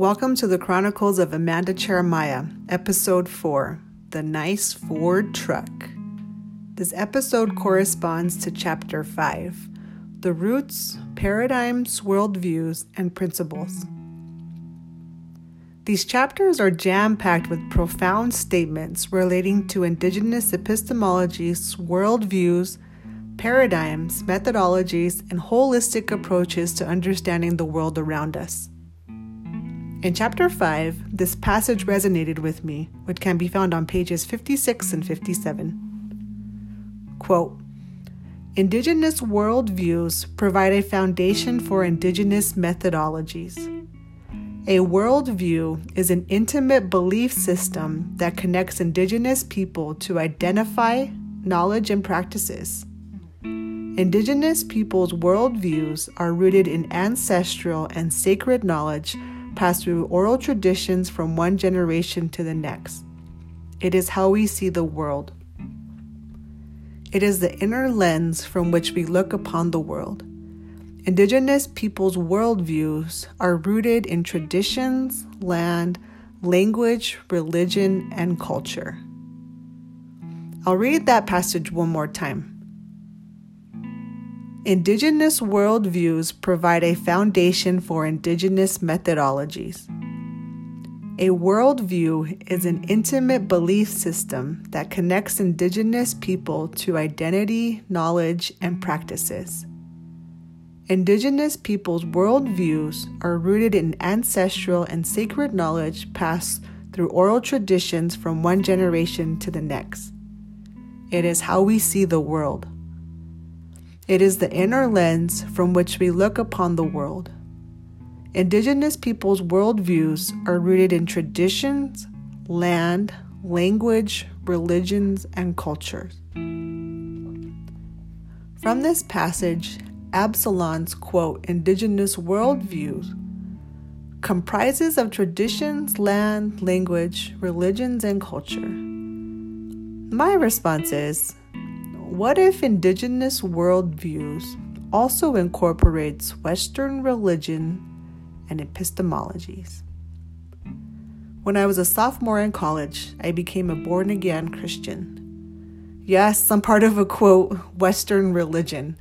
Welcome to the Chronicles of Amanda Jeremiah, Episode 4 The Nice Ford Truck. This episode corresponds to Chapter 5 The Roots, Paradigms, Worldviews, and Principles. These chapters are jam packed with profound statements relating to indigenous epistemologies, worldviews, paradigms, methodologies, and holistic approaches to understanding the world around us. In chapter 5, this passage resonated with me, which can be found on pages 56 and 57. Quote Indigenous worldviews provide a foundation for indigenous methodologies. A worldview is an intimate belief system that connects indigenous people to identify knowledge and practices. Indigenous peoples' worldviews are rooted in ancestral and sacred knowledge passed through oral traditions from one generation to the next. It is how we see the world. It is the inner lens from which we look upon the world. Indigenous peoples' worldviews are rooted in traditions, land, language, religion, and culture. I'll read that passage one more time. Indigenous worldviews provide a foundation for indigenous methodologies. A worldview is an intimate belief system that connects indigenous people to identity, knowledge, and practices. Indigenous people's worldviews are rooted in ancestral and sacred knowledge passed through oral traditions from one generation to the next. It is how we see the world. It is the inner lens from which we look upon the world. Indigenous peoples' worldviews are rooted in traditions, land, language, religions, and cultures. From this passage, Absolon's quote, indigenous worldviews comprises of traditions, land, language, religions, and culture. My response is what if indigenous worldviews also incorporates Western religion and epistemologies? When I was a sophomore in college, I became a born again Christian. Yes, I'm part of a quote, Western religion.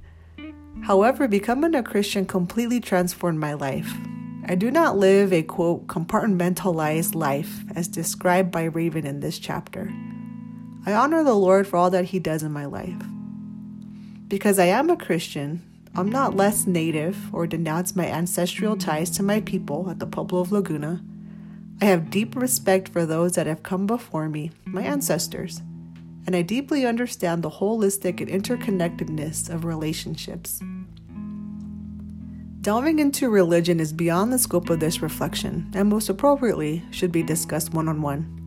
However, becoming a Christian completely transformed my life. I do not live a quote, compartmentalized life as described by Raven in this chapter. I honor the Lord for all that He does in my life. Because I am a Christian, I'm not less native or denounce my ancestral ties to my people at the Pueblo of Laguna. I have deep respect for those that have come before me, my ancestors, and I deeply understand the holistic and interconnectedness of relationships. Delving into religion is beyond the scope of this reflection, and most appropriately should be discussed one on one.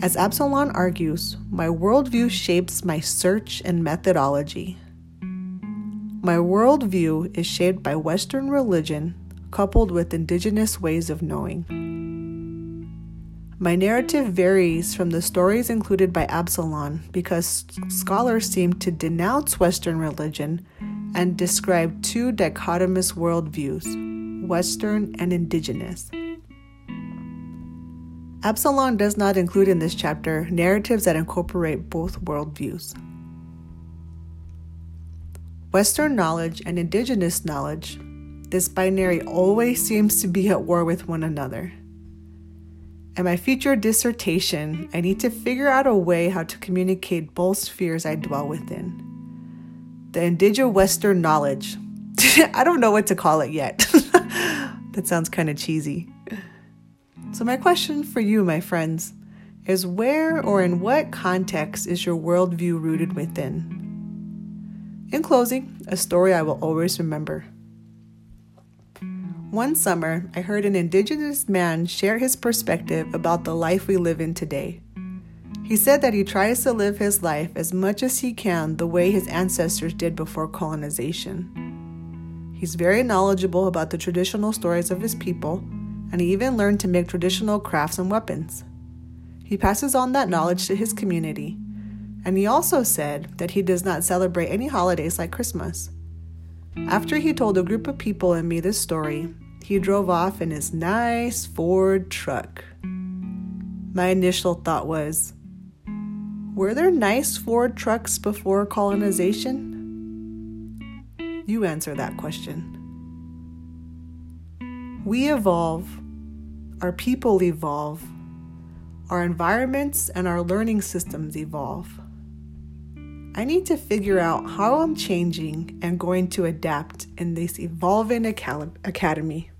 As Absolon argues, my worldview shapes my search and methodology. My worldview is shaped by Western religion coupled with indigenous ways of knowing. My narrative varies from the stories included by Absolon because scholars seem to denounce Western religion and describe two dichotomous worldviews Western and indigenous. Absolon does not include in this chapter narratives that incorporate both worldviews. Western knowledge and indigenous knowledge, this binary always seems to be at war with one another. In my future dissertation, I need to figure out a way how to communicate both spheres I dwell within. The indigenous Western knowledge. I don't know what to call it yet. that sounds kind of cheesy. So, my question for you, my friends, is where or in what context is your worldview rooted within? In closing, a story I will always remember. One summer, I heard an Indigenous man share his perspective about the life we live in today. He said that he tries to live his life as much as he can the way his ancestors did before colonization. He's very knowledgeable about the traditional stories of his people and he even learned to make traditional crafts and weapons. He passes on that knowledge to his community, and he also said that he does not celebrate any holidays like Christmas. After he told a group of people and me this story, he drove off in his nice Ford truck. My initial thought was Were there nice Ford trucks before colonization? You answer that question. We evolve, our people evolve, our environments and our learning systems evolve. I need to figure out how I'm changing and going to adapt in this evolving academy.